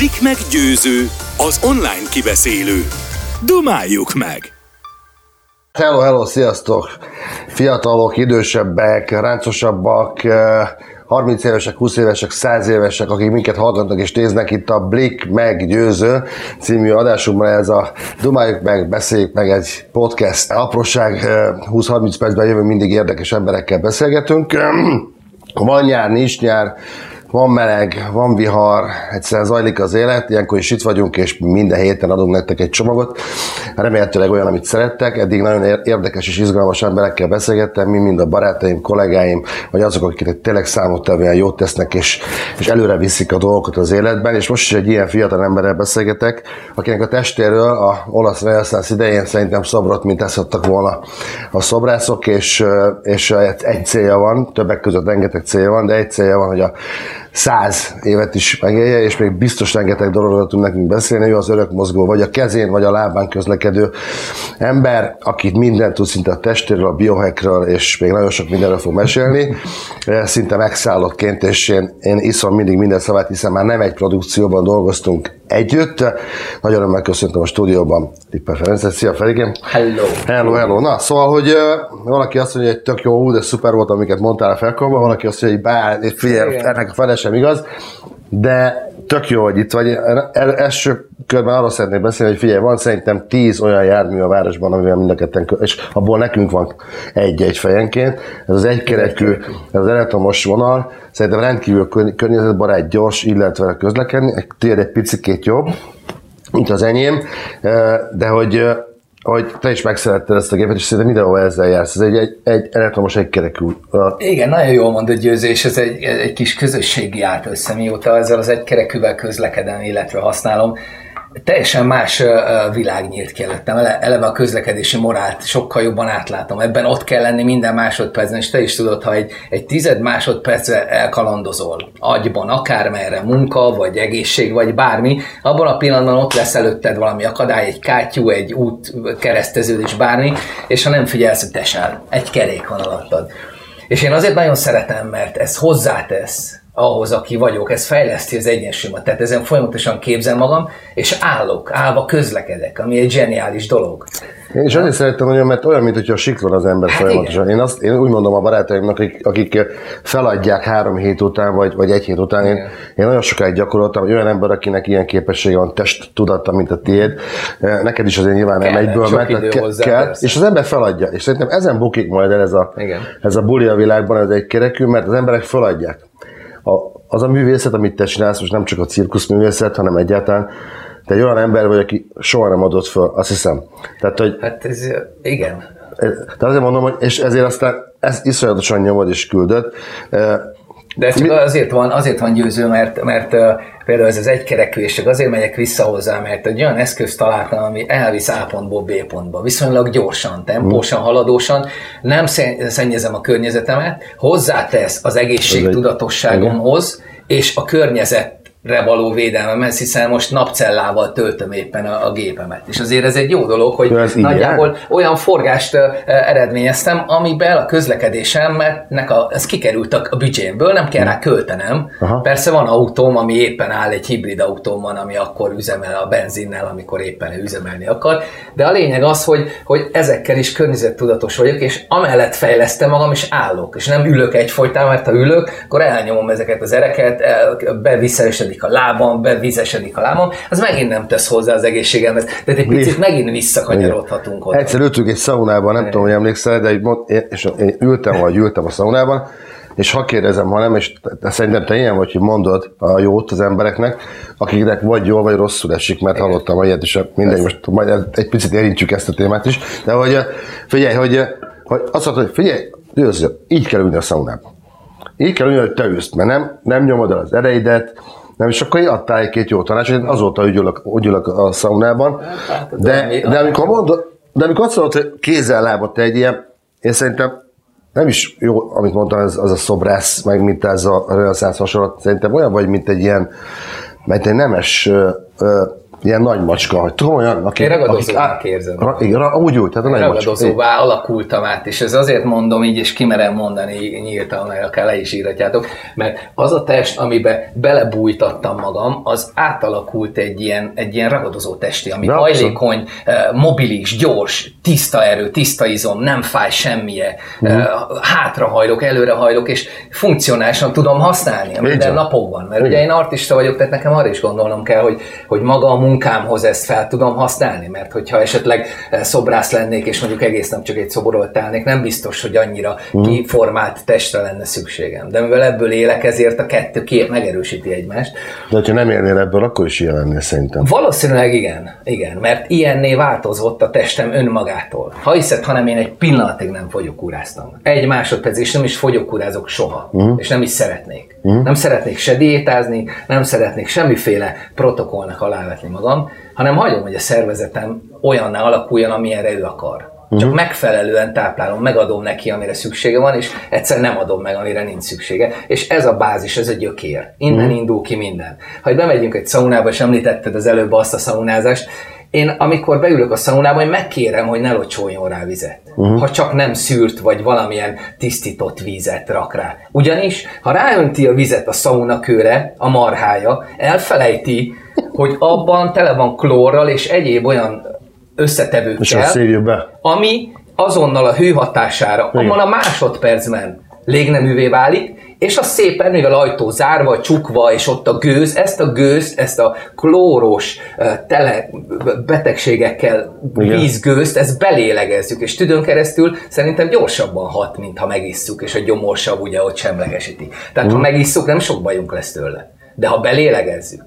Blik meg győző, az online kibeszélő. Dumáljuk meg! Hello, hello, sziasztok! Fiatalok, idősebbek, ráncosabbak, 30 évesek, 20 évesek, 100 évesek, akik minket hallgatnak és néznek itt a Blik meggyőző című adásunkban ez a Dumáljuk meg, beszéljük meg egy podcast. Apróság 20-30 percben jövő mindig érdekes emberekkel beszélgetünk. Van nyár, nincs nyár, van meleg, van vihar, egyszerűen zajlik az élet, ilyenkor is itt vagyunk, és minden héten adunk nektek egy csomagot. Remélhetőleg olyan, amit szerettek. Eddig nagyon érdekes és izgalmas emberekkel beszélgettem, mi mind a barátaim, kollégáim, vagy azok, akik tényleg számottevően jót tesznek, és, és előre viszik a dolgokat az életben. És most is egy ilyen fiatal emberrel beszélgetek, akinek a testéről a olasz reneszánsz idején szerintem szobrot, mint eszadtak volna a szobrászok, és, és egy célja van, többek között rengeteg célja van, de egy célja van, hogy a száz évet is megélje, és még biztos rengeteg dologról tud nekünk beszélni. Ő az örökmozgó, vagy a kezén, vagy a lábán közlekedő ember, akit mindent tud szinte a testéről, a biohackről, és még nagyon sok mindenről fog mesélni. Szinte megszállottként, és én, én iszom mindig minden szavát, hiszen már nem egy produkcióban dolgoztunk együtt. Nagyon örömmel köszöntöm a stúdióban Tipper Ferencet. Szia Ferikém! Hello! Hello, hello! Na, szóval, hogy uh, valaki azt mondja, hogy tök jó, de szuper volt, amiket mondtál a felkomban, valaki azt mondja, hogy bár, figyelj, ennek a fele sem igaz, de tök jó, hogy itt vagy. Első körben arról szeretnék beszélni, hogy figyelj, van szerintem tíz olyan jármű a városban, amivel mind a ketten, és abból nekünk van egy-egy fejenként. Ez az egykerekű, ez az elektromos vonal, szerintem rendkívül környezetbarát, gyors, illetve közlekedni, tiéd egy picikét jobb, mint az enyém, de hogy hogy te is megszeretted ezt a gépet, és szerintem mindenhol ezzel jársz. Ez egy, egy, egy elektromos egykerekű. Igen, nagyon jól mondod Győző, és ez egy, egy kis közösségi járt össze, mióta ezzel az egykerekűvel közlekedem, illetve használom teljesen más világ nyílt ki előttem. Eleve a közlekedési morált sokkal jobban átlátom. Ebben ott kell lenni minden másodpercen, és te is tudod, ha egy, egy tized másodpercre elkalandozol agyban, akármerre, munka, vagy egészség, vagy bármi, abban a pillanatban ott lesz előtted valami akadály, egy kátyú, egy út, kereszteződés, bármi, és ha nem figyelsz, hogy tesel, egy kerék van alattad. És én azért nagyon szeretem, mert ez hozzátesz ahhoz, aki vagyok, ez fejleszti az egyensúlyomat. Tehát ezen folyamatosan képzem magam, és állok, állva közlekedek, ami egy zseniális dolog. Én is azért szerettem nagyon, mert olyan, mintha siklon az ember hát folyamatosan. Én, azt, én úgy mondom a barátaimnak, akik, akik feladják három hét után, vagy, vagy egy hét után, én, én nagyon sokáig gyakoroltam, hogy olyan ember, akinek ilyen képessége van, test tudata, mint a tiéd, neked is azért nyilván nem egyből mert ke, hozzá, kell, és az ember feladja. És szerintem ezen bukik majd el ez a, Igen. ez a buli a világban, ez egy kerekű, mert az emberek feladják a, az a művészet, amit te csinálsz, most nem csak a cirkuszművészet, hanem egyáltalán te egy olyan ember vagy, aki soha nem adott föl, azt hiszem. Tehát, hogy, hát ez, igen. Tehát azért mondom, hogy és ezért aztán ezt iszonyatosan nyomod és küldött. De ez csak azért van, azért van győző, mert, mert például ez az egykerekű, és csak azért megyek vissza hozzá, mert egy olyan eszközt találtam, ami elvisz A pontból B pontba, viszonylag gyorsan, tempósan, haladósan, nem szennyezem a környezetemet, hozzátesz az egészség tudatosságomhoz, és a környezet való védelmemhez, hiszen most napcellával töltöm éppen a, a gépemet. És azért ez egy jó dolog, hogy nagyjából ilyen? olyan forgást eredményeztem, amiben a közlekedésemnek a, ez kikerült a, a büdzsémből, nem kell rá költenem. Aha. Persze van autóm, ami éppen áll, egy hibrid autóm van, ami akkor üzemel a benzinnel, amikor éppen üzemelni akar. De a lényeg az, hogy, hogy ezekkel is környezettudatos vagyok, és amellett fejlesztem magam, és állok. És nem ülök egyfolytán, mert ha ülök, akkor elnyomom ezeket az ereket, beviszel vizesedik a lábam, bevizesedik a lábam, az megint nem tesz hozzá az egészségemhez. Tehát egy picit megint visszakanyarodhatunk oda. Egyszer ültünk egy szaunában, nem tudom, hogy emlékszel, de én, és én ültem, vagy ültem a szaunában, és ha kérdezem, ha nem, és szerintem te ilyen vagy, hogy mondod a jót az embereknek, akiknek vagy jól, vagy rosszul esik, mert Igen. hallottam a ilyet, és mindegy, most majd egy picit érintjük ezt a témát is, de hogy figyelj, hogy, hogy azt mondod, hogy figyelj, így kell ülni a szaunában. Így kell ülni, hogy te ülsz, mert nem, nem nyomod el az ereidet, nem, és akkor adtál egy-két jó tanácsot, én azóta ügyülök, ügyülök a szaunában. Hát, de, de, amikor mondod, de amikor azt mondod, hogy kézzel lábot egy ilyen, én szerintem nem is jó, amit mondtam, az, az a szobrász, meg mint ez a reneszánsz hasonlat, szerintem olyan vagy, mint egy ilyen, mert egy nemes ö, ö, ilyen nagy macska, hogy tudom olyan, aki... Én ragadozónak érzem. Ra, ra, úgy, úgy, tehát a nagy macska. Ragadozóvá alakultam át, és ez azért mondom így, és kimerem mondani nyíltan, mert akár le is írhatjátok, mert az a test, amiben belebújtattam magam, az átalakult egy ilyen, egy ilyen ragadozó testi, ami De hajlékony, eh, mobilis, gyors, tiszta erő, tiszta izom, nem fáj semmije, Mhm. uh hátrahajlok, előrehajlok, és funkcionálisan tudom használni a minden napokban. Mert ugye Igen. én artista vagyok, tehát nekem arra is gondolnom kell, hogy, hogy maga a munkámhoz ezt fel tudom használni, mert hogyha esetleg eh, szobrász lennék, és mondjuk egész nap csak egy szoborolt állnék, nem biztos, hogy annyira Mhm. kiformált testre lenne szükségem. De mivel ebből élek, ezért a kettő két megerősíti egymást. De hogyha nem élnél ebből, akkor is ilyen lennél szerintem. Valószínűleg igen, igen, mert ilyenné változott a testem önmagától. Ha hiszed, hanem én egy pillanatig nem fogyókúráztam. Egy másodperc, és nem is fogyókúrázok soha, uh-huh. és nem is szeretnék. Uh-huh. Nem szeretnék se diétázni, nem szeretnék semmiféle protokollnak alávetni magam, hanem hagyom, hogy a szervezetem olyanná alakuljon, amilyenre ő akar. Csak megfelelően táplálom, megadom neki, amire szüksége van, és egyszer nem adom meg, amire nincs szüksége. És ez a bázis, ez a gyökér. Innen indul ki minden. Ha bemegyünk egy szaunába, és említetted az előbb azt a szaunázást, én amikor beülök a szaunába, én megkérem, hogy ne locsoljon rá vizet. Uh-huh. Ha csak nem szűrt, vagy valamilyen tisztított vízet rak rá. Ugyanis, ha ráönti a vizet a szaunakőre, a marhája, elfelejti, hogy abban tele van klórral és egyéb olyan És összetevőkkel, azt szívjuk be. ami azonnal a hő hatására, Igen. abban a másodpercben légneművé válik, és az szépen, mivel ajtó zárva, csukva, és ott a gőz, ezt a gőzt, ezt a klóros, tele betegségekkel vízgőzt, ezt belélegezzük, és tüdőn keresztül szerintem gyorsabban hat, mint ha megisszuk, és a gyomorsav ugye ott semlegesíti. Tehát ha megisszuk, nem sok bajunk lesz tőle. De ha belélegezzük,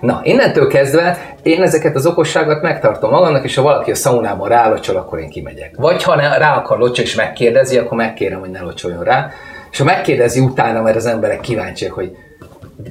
Na, innentől kezdve én ezeket az okosságot megtartom magamnak, és ha valaki a szaunában rálocsol, akkor én kimegyek. Vagy ha ne, rá akar locsolni, és megkérdezi, akkor megkérem, hogy ne locsoljon rá. És ha megkérdezi utána, mert az emberek kíváncsiak, hogy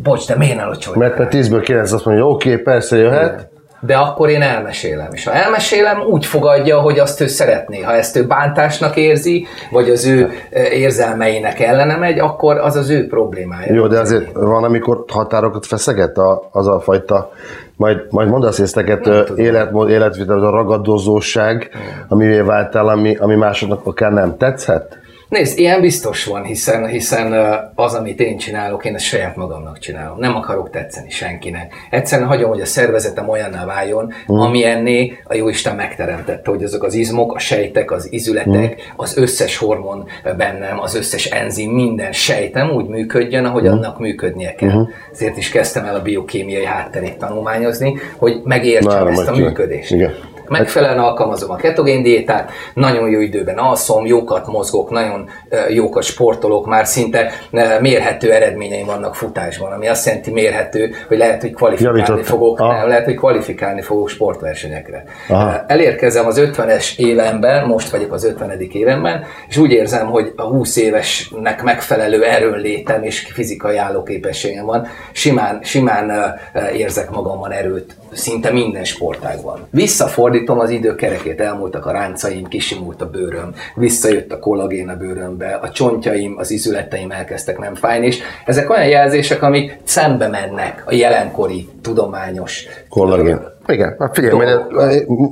bocs, de miért ne locsoljon Mert mert 10-ből 9 azt mondja, oké, okay, persze jöhet. De akkor én elmesélem. És ha elmesélem, úgy fogadja, hogy azt ő szeretné. Ha ezt ő bántásnak érzi, vagy az ő eh, érzelmeinek ellene megy, akkor az az ő problémája. Jó, de azért van, amikor határokat feszeget a, az a fajta, majd, majd mondasz észteket, életmód, életvitel, az a ragadozóság, amivé váltál, ami, ami másoknak akár nem tetszhet? Nézd, ilyen biztos van, hiszen, hiszen az, amit én csinálok, én ezt saját magamnak csinálom. Nem akarok tetszeni senkinek. Egyszerűen hagyom, hogy a szervezetem olyanná váljon, mm. ami enné a Jóisten megteremtette, hogy azok az izmok, a sejtek, az izületek, mm. az összes hormon bennem, az összes enzim, minden sejtem úgy működjön, ahogy mm. annak működnie kell. Mm. Ezért is kezdtem el a biokémiai hátterét tanulmányozni, hogy megértsem Várom, ezt a működést. Igen. Megfelelően alkalmazom a ketogén diétát, nagyon jó időben alszom, jókat mozgok, nagyon jókat sportolok, már szinte mérhető eredményeim vannak futásban, ami azt jelenti mérhető, hogy lehet, hogy kvalifikálni Javított. fogok, Aha. nem, lehet, hogy kvalifikálni fogok sportversenyekre. Aha. Elérkezem az 50-es évemben, most vagyok az 50. évemben, és úgy érzem, hogy a 20 évesnek megfelelő erőnlétem és fizikai állóképességem van, simán, simán érzek magamban erőt szinte minden sportágban. Visszafordítom az idő kerekét, elmúltak a ráncaim, kisimult a bőröm, visszajött a kollagén a bőrömbe, a csontjaim, az izületeim elkezdtek nem fájni, és ezek olyan jelzések, amik szembe mennek a jelenkori tudományos Kollagén. Igen, hát figyelj, mert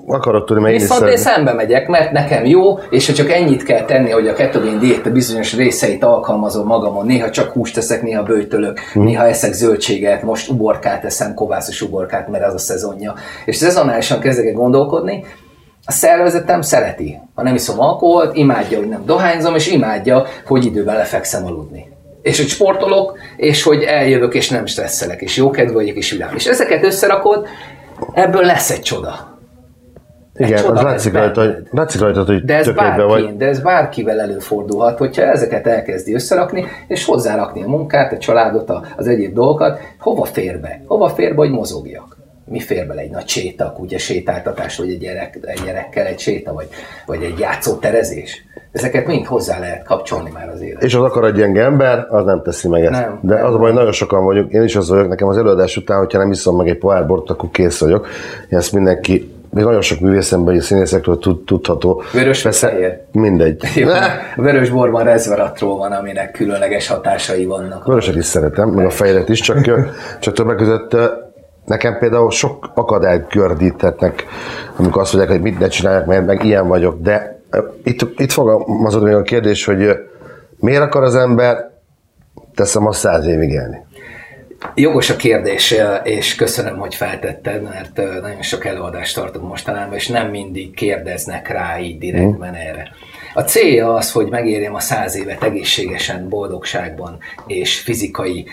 akarod tudni, mert én is Viszont én szeretném. szembe megyek, mert nekem jó, és ha csak ennyit kell tenni, hogy a ketogén diéta bizonyos részeit alkalmazom magamon, néha csak húst teszek, néha bőjtölök, Hm. néha eszek zöldséget, most uborkát eszem, kovászos uborkát, mert az a szezonja. És szezonálisan kezdek el gondolkodni, a szervezetem szereti. Ha nem iszom alkoholt, imádja, hogy nem dohányzom, és imádja, hogy időben lefekszem aludni. És hogy sportolok, és hogy eljövök, és nem stresszelek, és jókedvű vagyok, és ülám. És ezeket összerakod, ebből lesz egy csoda. Igen, az látszik rajta, hogy, látszik rajta, hogy De ez, bárki, vagy. de ez bárkivel előfordulhat, hogyha ezeket elkezdi összerakni, és hozzárakni a munkát, a családot, az egyéb dolgokat, hova fér be? Hova fér be, hogy mozogjak? Mi fér bele egy nagy séta, kutya sétáltatás, vagy egy, gyerek, egy gyerekkel egy séta, vagy, vagy egy játszóterezés? Ezeket mind hozzá lehet kapcsolni már az életbe. És az akar egy gyenge ember, az nem teszi meg ezt. Nem, De nem. az a baj, hogy nagyon sokan vagyunk, én is az vagyok, nekem az előadás után, hogyha nem iszom meg egy pohár bort, akkor kész vagyok. Ezt mindenki, még nagyon sok művészemben, vagy színészektől tud, tudható. Vörös Persze? Mindegy. Jó, vörös borban resveratrol van, aminek különleges hatásai vannak. Vöröset is szeretem, meg a fejet is, csak, csak többek között nekem például sok akadályt gördíthetnek, amikor azt mondják, hogy mit ne csináljak, mert meg ilyen vagyok, de itt, itt fogalmazod még a kérdés, hogy miért akar az ember, teszem azt száz évig élni? Jogos a kérdés, és köszönöm, hogy feltetted, mert nagyon sok előadást tartunk mostanában, és nem mindig kérdeznek rá így direktben mm. erre. A célja az, hogy megérjem a száz évet egészségesen, boldogságban és fizikai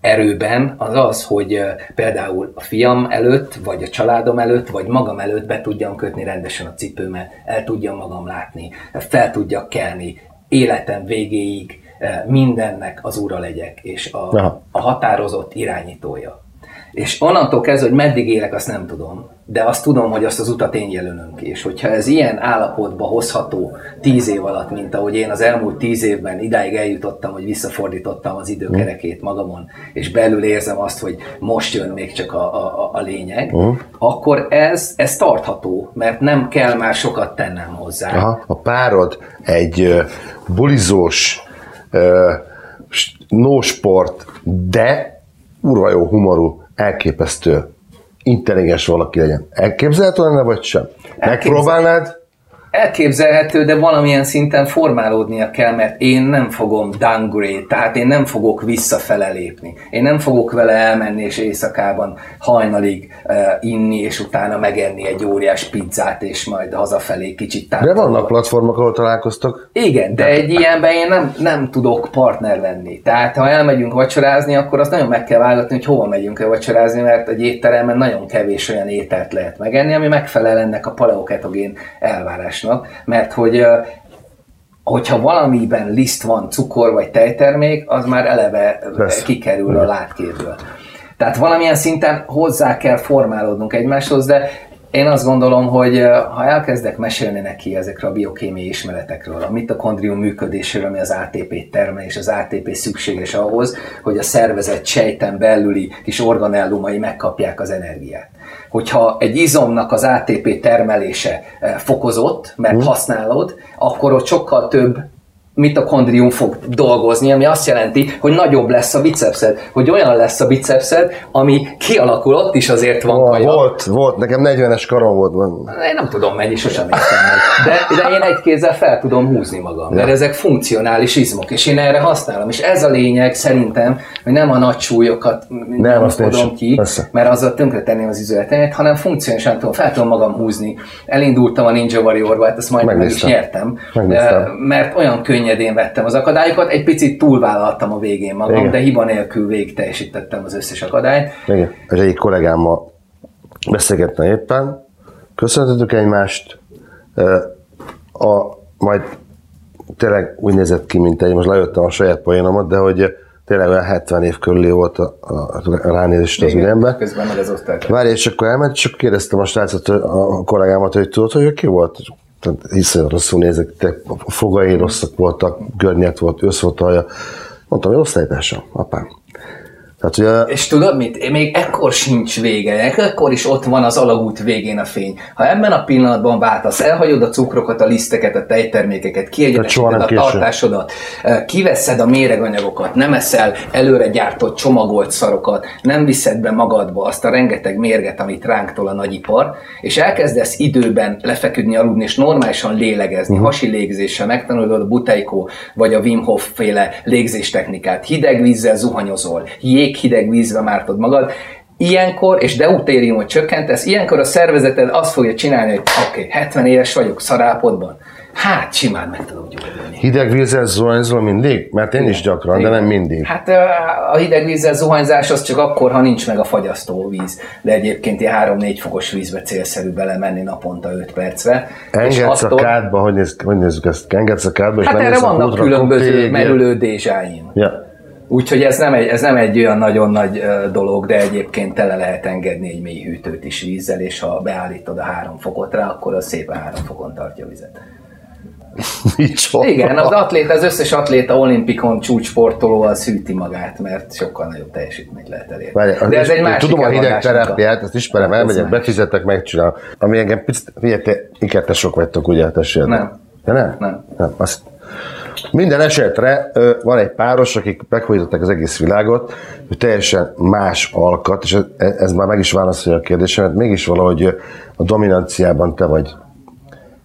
erőben, az az, hogy például a fiam előtt, vagy a családom előtt, vagy magam előtt be tudjam kötni rendesen a cipőmet, el tudjam magam látni, fel tudjak kelni, életem végéig mindennek az ura legyek, és a, a határozott irányítója. És onnantól kezdve, hogy meddig élek, azt nem tudom, de azt tudom, hogy azt az utat én jelölöm ki. És hogyha ez ilyen állapotba hozható tíz év alatt, mint ahogy én az elmúlt tíz évben idáig eljutottam, hogy visszafordítottam az időkerekét magamon, és belül érzem azt, hogy most jön még csak a, a, a lényeg, uh-huh. akkor ez, ez tartható, mert nem kell már sokat tennem hozzá. Aha. A párod egy uh, bulizós, uh, no sport, de urva jó humorú, elképesztő, intelligens valaki legyen. Elképzelhető lenne, vagy sem? Megpróbálnád? Elképzelhető, de valamilyen szinten formálódnia kell, mert én nem fogom downgrade, tehát én nem fogok visszafele lépni. Én nem fogok vele elmenni és éjszakában hajnalig uh, inni, és utána megenni egy óriás pizzát, és majd hazafelé kicsit tárgyalva. De vannak platformok, ahol találkoztok. Igen, de egy ilyenben én nem, nem tudok partner lenni. Tehát ha elmegyünk vacsorázni, akkor azt nagyon meg kell válogatni, hogy hova megyünk el vacsorázni, mert egy étteremben nagyon kevés olyan ételt lehet megenni, ami megfelel ennek a paleoketogén elvárásnak fogyasztásnak, mert hogy hogyha valamiben liszt van cukor vagy tejtermék, az már eleve Persze. kikerül a látképből. Tehát valamilyen szinten hozzá kell formálódnunk egymáshoz, de én azt gondolom, hogy ha elkezdek mesélni neki ezekről a biokémiai ismeretekről, a mitokondrium működéséről, ami az ATP termel, és az ATP szükséges ahhoz, hogy a szervezet sejten belüli kis organellumai megkapják az energiát hogyha egy izomnak az ATP termelése fokozott, mert hmm. használod, akkor ott sokkal több mitokondrium fog dolgozni, ami azt jelenti, hogy nagyobb lesz a bicepszed, hogy olyan lesz a bicepszed, ami kialakul, ott is azért van oh, Volt, volt, nekem 40-es karom volt. Én nem tudom mennyi, sosem értem meg. De, de én egy kézzel fel tudom húzni magam, mert ezek funkcionális izmok, és én erre használom. És ez a lényeg szerintem, hogy nem a nagy súlyokat nem tudom ki, persze. mert azzal tönkretenném az izületemet, hanem funkcionálisan tudom, fel tudom magam húzni. Elindultam a Ninja Warrior-ba, hát ezt majdnem meg is nyertem, Megnéztem. mert olyan könnyű könnyedén vettem az akadályokat, egy picit túlvállaltam a végén magam, Igen. de hiba nélkül végig teljesítettem az összes akadályt. Igen. És egyik kollégámmal beszélgettem éppen, köszöntöttük egymást, a, majd tényleg úgy nézett ki, mint egy, most lejöttem a saját poénomat, de hogy tényleg olyan 70 év körüli volt a, a, a ránézést az ügyemben. Közben meg az osztályt. Várj, és akkor elment, csak kérdeztem a srácot, a kollégámat, hogy tudod, hogy ki volt? Hiszen rosszul nézek, te fogai rosszak voltak, görnyet volt, össz volt alja. Mondtam, hogy osztálytársam, apám. Tehát, ugye... És tudod mit? Még ekkor sincs vége, ekkor is ott van az alagút végén a fény. Ha ebben a pillanatban váltasz, elhagyod a cukrokat, a liszteket, a tejtermékeket, kiegyenesíted a tartásodat, kiveszed a méreganyagokat, nem eszel előre gyártott csomagolt szarokat, nem viszed be magadba azt a rengeteg mérget, amit ránk tol a nagyipar, és elkezdesz időben lefeküdni, aludni, és normálisan lélegezni, uh-huh. hasi légzéssel, megtanulod a Buteiko vagy a Wim Hof féle légzéstechnikát, hideg vízzel zuhanyozol, jég jéghideg vízbe mártod magad, ilyenkor, és deutériumot csökkentesz, ilyenkor a szervezeted azt fogja csinálni, hogy oké, okay, 70 éves vagyok, szarápodban, Hát simán meg tudom gyógyulni. Hideg vízzel zuhanyzol mindig? Mert én Igen. is gyakran, Igen. de nem mindig. Hát a hideg vízzel zuhanyzás az csak akkor, ha nincs meg a fagyasztó víz. De egyébként ilyen 3-4 fokos vízbe célszerű belemenni naponta 5 percre. Engedsz attól... a kádba, hogy, néz, hogy nézzük ezt? Engedsz a kádba, és Hát erre vannak különböző merülő dézsáim. Ja. Úgyhogy ez nem, egy, ez nem egy olyan nagyon nagy dolog, de egyébként tele lehet engedni egy mély hűtőt is vízzel, és ha beállítod a három fokot rá, akkor az szépen három fokon tartja a vizet. Micsoda. Igen, az atléta, az összes atléta olimpikon csúcsportoló az hűti magát, mert sokkal nagyobb teljesítményt lehet elérni. Várj, De ez egy másik Tudom a hideg terápiát, ezt ismerem, elmegyek, befizetek, megcsinálom. Ami engem picit, figyelj, te, ikertesok vagytok, ugye, tessél? Nem. De nem? Nem. nem. Azt, Minden esetre van egy páros, akik meghódították az egész világot, hogy teljesen más alkat, és ez, ez már meg is válaszolja a kérdésemet, mégis valahogy a dominanciában te vagy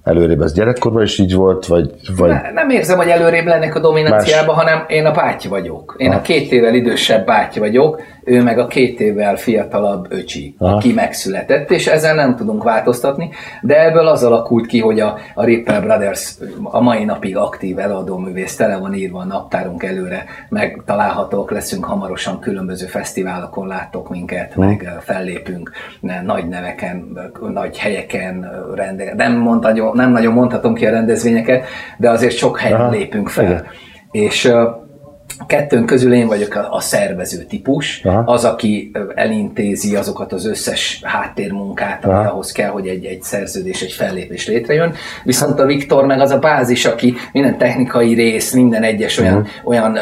előrébb. Ez gyerekkorban is így volt, vagy... vagy... Ne, nem érzem, hogy előrébb lennék a dominanciában, Más. hanem én a báty vagyok. Én Aha. a két évvel idősebb báty vagyok, ő meg a két évvel fiatalabb öcsi, Aha. aki megszületett, és ezzel nem tudunk változtatni, de ebből az alakult ki, hogy a, a Ripple Brothers a mai napig aktív eladó művész, tele van írva a naptárunk előre, megtalálhatók leszünk hamarosan különböző fesztiválokon, láttok minket, hmm. meg fellépünk nagy neveken, nagy helyeken, rende, nem, mondta, nem nagyon mondhatom ki a rendezvényeket, de azért sok helyen Aha. lépünk fel. Igen. És kettőnk közül én vagyok a, a szervező típus, Aha. az, aki elintézi azokat az összes háttérmunkát, ami Aha. ahhoz kell, hogy egy, egy szerződés, egy fellépés létrejön. Viszont a Viktor meg az a bázis, aki minden technikai rész, minden egyes olyan, uh-huh. olyan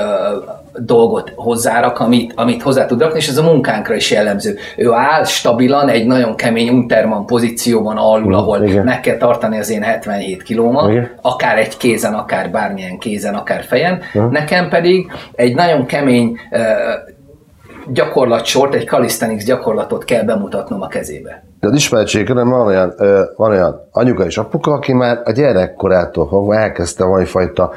dolgot hozzárak, amit, amit hozzá tud rakni, és ez a munkánkra is jellemző. Ő áll stabilan egy nagyon kemény Unterman pozícióban alul, ahol Igen. meg kell tartani az én 77 kilómat, Igen. akár egy kézen, akár bármilyen kézen, akár fejen. Igen. Nekem pedig egy nagyon kemény gyakorlatsort, egy calisthenics gyakorlatot kell bemutatnom a kezébe. De az ismertségkörön van olyan, van olyan anyuka és apuka, aki már a gyerekkorától fogva elkezdte valamifajta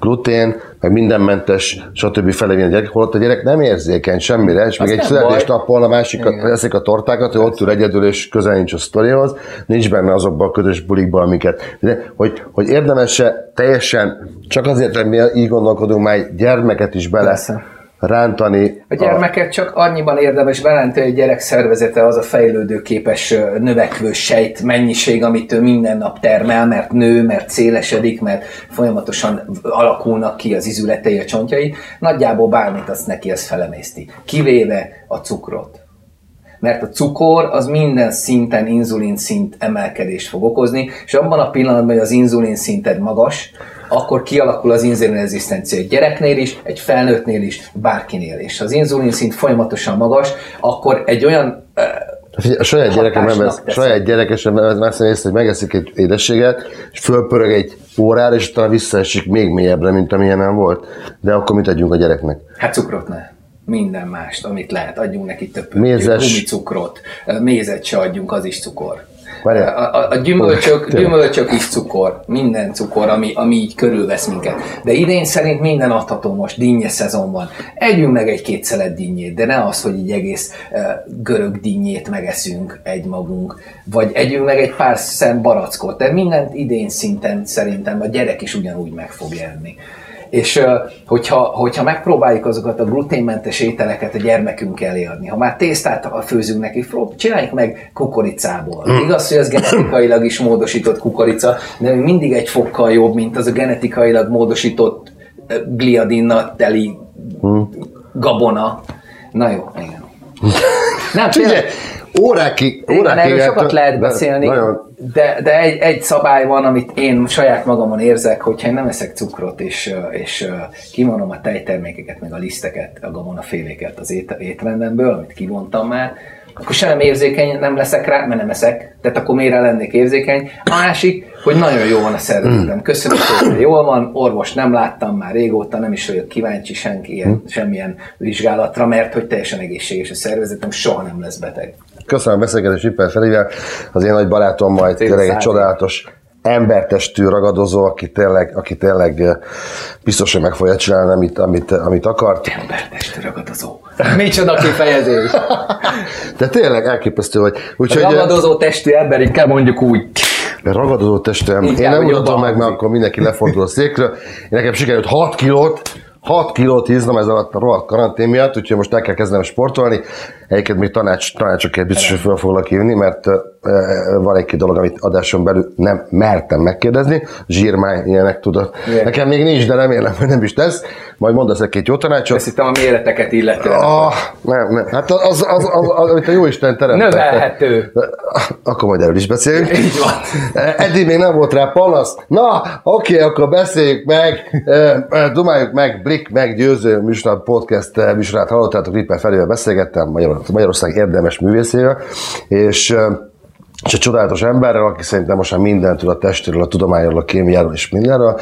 glutén, meg mindenmentes, stb. felé a gyerek, holott a gyerek nem érzékeny semmire, és még egy születésnappal a másikat eszik a tortákat, hogy ott ül egyedül, és közel nincs a sztorihoz, nincs benne azokban a közös bulikban, amiket. De hogy, hogy érdemes-e teljesen, csak azért, mert mi így gondolkodunk, már gyermeket is bele Persze rántani. A gyermeket a... csak annyiban érdemes berántani, hogy a gyerek szervezete az a fejlődő képes növekvő sejt mennyiség, amit ő minden nap termel, mert nő, mert szélesedik, mert folyamatosan alakulnak ki az izületei, a csontjai. Nagyjából bármit azt neki az felemészti. Kivéve a cukrot mert a cukor az minden szinten inzulin szint emelkedést fog okozni, és abban a pillanatban, hogy az inzulin szinted magas, akkor kialakul az inzulinrezisztencia egy gyereknél is, egy felnőttnél is, bárkinél is. Ha az inzulin szint folyamatosan magas, akkor egy olyan a saját gyerekem nem vesz, saját gyerekesen vesz észre, hogy megeszik egy édességet, és fölpörög egy órára, és utána visszaesik még mélyebbre, mint amilyen nem volt. De akkor mit adjunk a gyereknek? Hát cukrot ne minden mást, amit lehet. Adjunk neki több gumicukrot, mézet se adjunk, az is cukor. A, a, a gyümölcsök, gyümölcsök is cukor, minden cukor, ami, ami így körülvesz minket. De idén szerint minden adható most, dinnye szezon van. Együnk meg egy-két szelet dinnyét, de ne az, hogy egy egész uh, görög dinnyét megeszünk egy magunk, vagy együnk meg egy pár szem barackot, de mindent idén szinten szerintem a gyerek is ugyanúgy meg fog enni. És hogyha, hogyha megpróbáljuk azokat a gluténmentes ételeket a gyermekünk elé adni, ha már tésztát főzünk neki, csináljuk meg kukoricából. Mm. Igaz, hogy az genetikailag is módosított kukorica, de mindig egy fokkal jobb, mint az a genetikailag módosított gliadinnal teli mm. gabona. Na jó, igen. Nem, tényleg, órákig, órákig erről sokat lehet beszélni, nagyon... de, de egy, egy szabály van, amit én saját magamon érzek, hogyha én nem eszek cukrot, és, és kivonom a tejtermékeket, meg a liszteket, a gabonaféléket az ét, étrendemből, amit kivontam már, akkor sem érzékeny nem leszek rá, mert nem eszek, tehát akkor miért lennék érzékeny. A másik, hogy nagyon jó van a szervezetem. Köszönöm, hogy jól van, orvos nem láttam már régóta, nem is vagyok kíváncsi senki ilyen, semmilyen vizsgálatra, mert hogy teljesen egészséges a szervezetem, soha nem lesz beteg. Köszönöm a beszélgetést Vippel Felivel, az én nagy barátom majd tényleg egy csodálatos embertestű ragadozó, aki tényleg, aki tényleg eh, biztos, hogy meg fogja csinálni, amit, amit, amit akart. Embertestű ragadozó. Micsoda kifejezés. De tényleg elképesztő vagy. Úgyhogy, ragadozó testű ember, inkább mondjuk úgy. Ragadozó testű ember. Én nem mutatom meg, mert akkor mindenki lefordul a székről. Én nekem sikerült 6 kilót, 6 kilót híznom ez alatt a rohadt karantén miatt, úgyhogy most el kell kezdenem sportolni. Egyébként még tanács, tanácsokért biztos, hogy fel foglak hívni, mert van egy-két dolog, amit adáson belül nem mertem megkérdezni. Zsírmány ilyenek tudod. Igen. Nekem még nincs, de remélem, hogy nem is tesz. Majd mondasz egy-két jó tanácsot. Ezt hittem a méreteket illetően. Ah, nem, nem. Hát az, az, az, az, az amit a jó Isten teremtett. Növelhető. Akkor majd erről is beszélünk. Így van. Eddig még nem volt rá panasz. Na, oké, akkor beszéljük meg, dumáljuk meg, Blik meggyőző műsor, podcast műsorát hallottátok, Ripper felével beszélgettem, Magyarország érdemes művészével, és és egy csodálatos emberrel, aki szerintem most már mindent tud a testéről, a tudományról, a kémiáról és mindenről.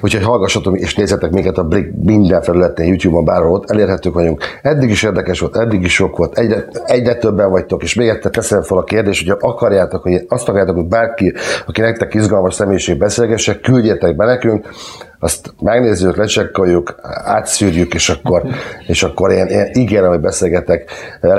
Úgyhogy hallgassatok és nézzetek minket a Brick minden felületén, YouTube-on, bárhol ott elérhetők vagyunk. Eddig is érdekes volt, eddig is sok volt, egyre, egyre többen vagytok, és még egyszer teszem fel a kérdést, hogyha akarjátok, hogy azt akarjátok, hogy bárki, aki nektek izgalmas személyiség beszélgesse, küldjetek be nekünk, azt megnézzük, lecsekkoljuk, átszűrjük, és akkor, és akkor én, én ígérem, hogy beszélgetek.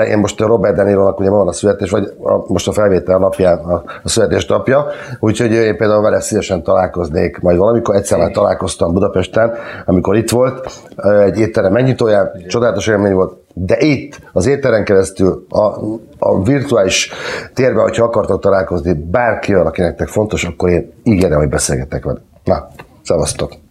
Én most a Robert De Nironak ugye van a születés, vagy a, most a felvétel napján a, a születés napja, úgyhogy én például vele szívesen találkoznék majd valamikor. Egyszer már találkoztam Budapesten, amikor itt volt, egy étterem megnyitóján, csodálatos élmény volt, de itt, az éteren keresztül, a, a virtuális térben, hogyha akartok találkozni bárkivel, akinek fontos, akkor én ígérem, hogy beszélgetek vele. Na, szevasztok!